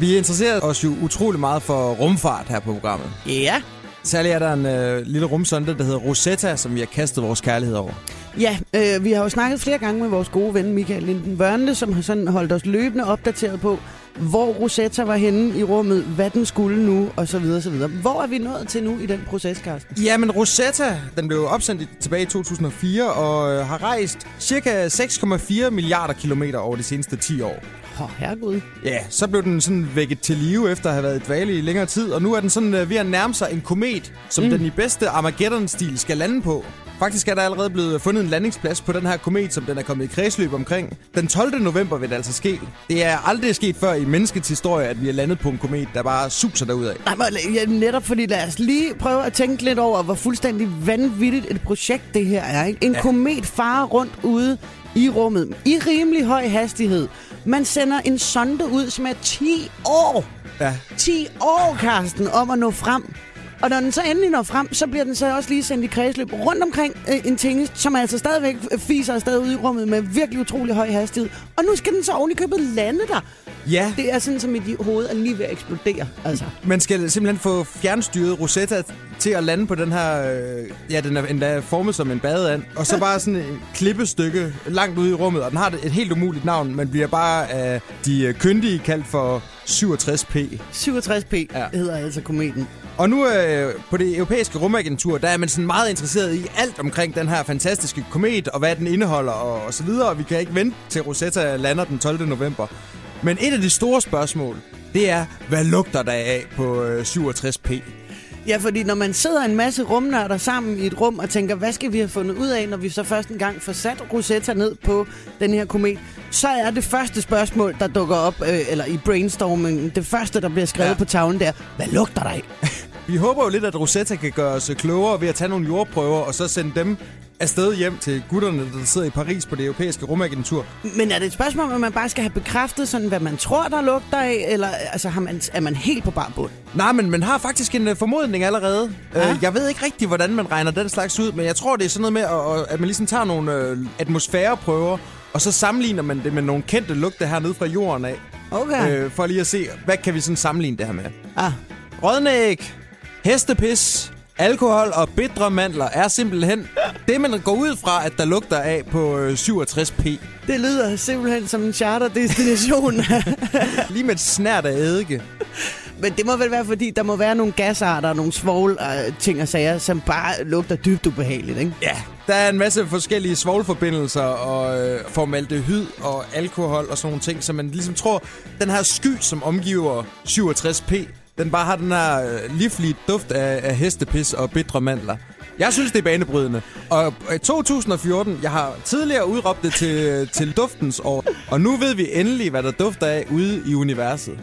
Vi interesserer os jo utrolig meget for rumfart her på programmet. Ja. Særligt er der en øh, lille rumsonde, der hedder Rosetta, som vi har kastet vores kærlighed over. Ja, øh, vi har jo snakket flere gange med vores gode ven Michael Linden Børnle, som har sådan holdt os løbende opdateret på, hvor Rosetta var henne i rummet, hvad den skulle nu, og så videre, så videre. Hvor er vi nået til nu i den proces, Carsten? Ja, men Rosetta, den blev opsendt tilbage i 2004 og øh, har rejst cirka 6,4 milliarder kilometer over de seneste 10 år. Åh, oh, herregud. Ja, så blev den sådan vækket til live efter at have været i dvale i længere tid, og nu er den sådan øh, ved at nærme sig en komet, som mm. den i bedste Armageddon-stil skal lande på. Faktisk er der allerede blevet fundet en landingsplads på den her komet, som den er kommet i kredsløb omkring. Den 12. november vil det altså ske. Det er aldrig sket før i menneskets historie, at vi er landet på en komet, der bare suser derudad. Nej, men, ja, netop fordi lad os lige prøve at tænke lidt over, hvor fuldstændig vanvittigt et projekt det her er. Ikke? En ja. komet farer rundt ude i rummet i rimelig høj hastighed. Man sender en sonde ud, som er 10 år Ja. 10 år, Karsten, om at nå frem. Og når den så endelig når frem, så bliver den så også lige sendt i kredsløb rundt omkring øh, en ting, som altså stadigvæk fiser afsted ude i rummet med virkelig utrolig høj hastighed. Og nu skal den så oven i købet lande der. Ja, Det er sådan, som mit hoved er lige ved at eksplodere. Altså. man skal simpelthen få fjernstyret Rosetta til at lande på den her... Øh, ja, den er endda formet som en badeand. Og så bare sådan et klippestykke langt ude i rummet. Og den har et helt umuligt navn. Man bliver bare af de øh, kyndige kaldt for 67P. 67P Ja. ja. hedder altså kometen. Og nu øh, på det europæiske rumagentur, der er man sådan meget interesseret i alt omkring den her fantastiske komet, og hvad den indeholder, og, og så videre. Og vi kan ikke vente til Rosetta lander den 12. november. Men et af de store spørgsmål, det er, hvad lugter der af på øh, 67P? Ja, fordi når man sidder en masse rumnørder sammen i et rum og tænker, hvad skal vi have fundet ud af, når vi så først en gang får sat Rosetta ned på den her komet, så er det første spørgsmål, der dukker op, øh, eller i brainstorming, det første, der bliver skrevet Ja. på tavlen der, hvad lugter der af? Vi håber jo lidt, at Rosetta kan gøre os klogere ved at tage nogle jordprøver, og så sende dem afsted hjem til gutterne, der sidder i Paris på det europæiske rumagentur. Men er det et spørgsmål, om man bare skal have bekræftet, sådan, hvad man tror, der lugter af, eller altså, har man, er man helt på bar bund? Nej, men man har faktisk en uh, formodning allerede. Ja. Ja. Uh, jeg ved ikke rigtig, hvordan man regner den slags ud, men jeg tror, det er sådan noget med, at, at man ligesom tager nogle uh, atmosfæreprøver, og så sammenligner man det med nogle kendte lugte hernede fra jorden af. Okay. Uh, for lige at se, hvad kan vi sådan sammenligne det her med. Ah, Rødnæg, hestepis, alkohol og bitre mandler er simpelthen det, man går ud fra, at der lugter af på øh, 67p. det lyder simpelthen som en charterdestination. Lige med et snært af eddike. Men det må vel være, fordi der må være nogle gasarter, nogle svovl øh, ting og sager, som bare lugter dybt ubehageligt, ikke? Ja, der er en masse forskellige svovlforbindelser og øh, formaldehyd og alkohol og sådan nogle ting, så man ligesom tror, den her sky, som omgiver 67p, den bare har den her øh, livlige duft af, af hestepis og bitre mandler. Jeg synes, det er banebrydende. Og i 2014, jeg har tidligere udråbt det til, til duftens år, og nu ved vi endelig, hvad der dufter af ude i universet.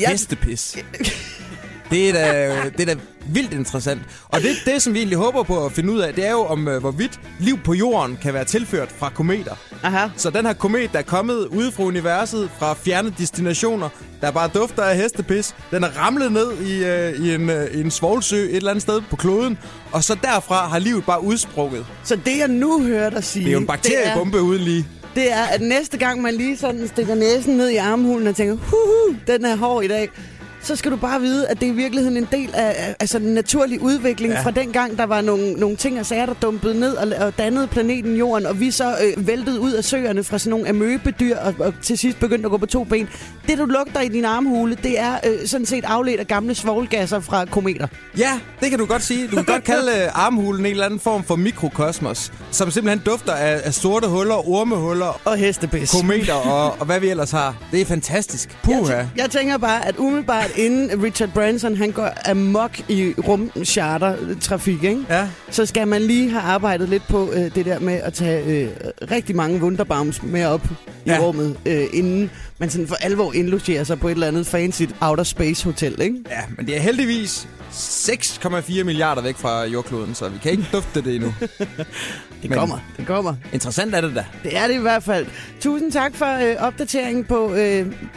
Jeg- Hestepis. Det er da, det er da vildt interessant. Og det, det, som vi egentlig håber på at finde ud af, det er jo, om øh, hvorvidt liv på jorden kan være tilført fra kometer. Aha. Så den her komet, der er kommet ude fra universet, fra fjerne destinationer, der bare dufter af hestepis, den er ramlet ned i, øh, i, en, øh, i en svovlsø et eller andet sted på kloden, og så derfra har livet bare udsprunget. Så det, jeg nu hører dig sige... Det er jo en bakteriebombe uden lige. det er, at næste gang man lige sådan stikker næsen ned i armhulen og tænker, huhu, den er hård i dag, så skal du bare vide, at det er i virkeligheden en del af, altså den naturlige udvikling Ja. fra den gang, der var nogle, nogle ting og sager, der dumpede ned og, og dannede planeten Jorden, og vi så øh, væltede ud af søerne fra sådan nogle amøbedyr og, og til sidst begyndte at gå på to ben. Det, du lugter i din armhule, det er øh, sådan set afledt af gamle svovlgasser fra kometer. Ja, det kan du godt sige. Du kan godt kalde øh, armhulen en eller anden form for mikrokosmos, som simpelthen dufter af, af sorte huller, ormehuller, Og hestepis. kometer og, og hvad vi ellers har. Det er fantastisk. Puha. Jeg, jeg tænker bare, at umiddelbart inden Richard Branson han går amok i rumcharter-trafik, ikke? Ja. så skal man lige have arbejdet lidt på øh, det der med at tage øh, rigtig mange Wunderbaums med op i Ja. rummet, øh, inden man sådan for alvor indlogerer sig på et eller andet fancy outer space hotel, ikke? Ja, men det er heldigvis 6,4 milliarder væk fra jordkloden, så vi kan ikke dufte det endnu. Det Men- kommer, det kommer. Interessant er det da. Det er det i hvert fald. Tusind tak for øh, opdateringen på, øh,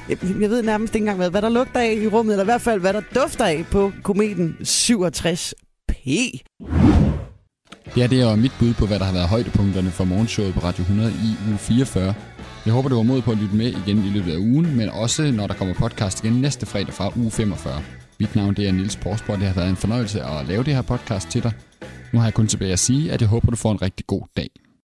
jeg, jeg ved nærmest ikke engang, hvad, hvad der lugter af i rummet, eller i hvert fald, hvad der dufter af på kometen 67P. Ja, det er mit bud på, hvad der har været højdepunkterne for morgenshowet på Radio 100 i uge 44. Jeg håber, du var mod på at lytte med igen i løbet af ugen, men også når der kommer podcast igen næste fredag fra uge 45. Mit navn det er Nils Porsborg. Det har været en fornøjelse at lave det her podcast til dig. Nu har jeg kun tilbage at sige, at jeg håber, du får en rigtig god dag.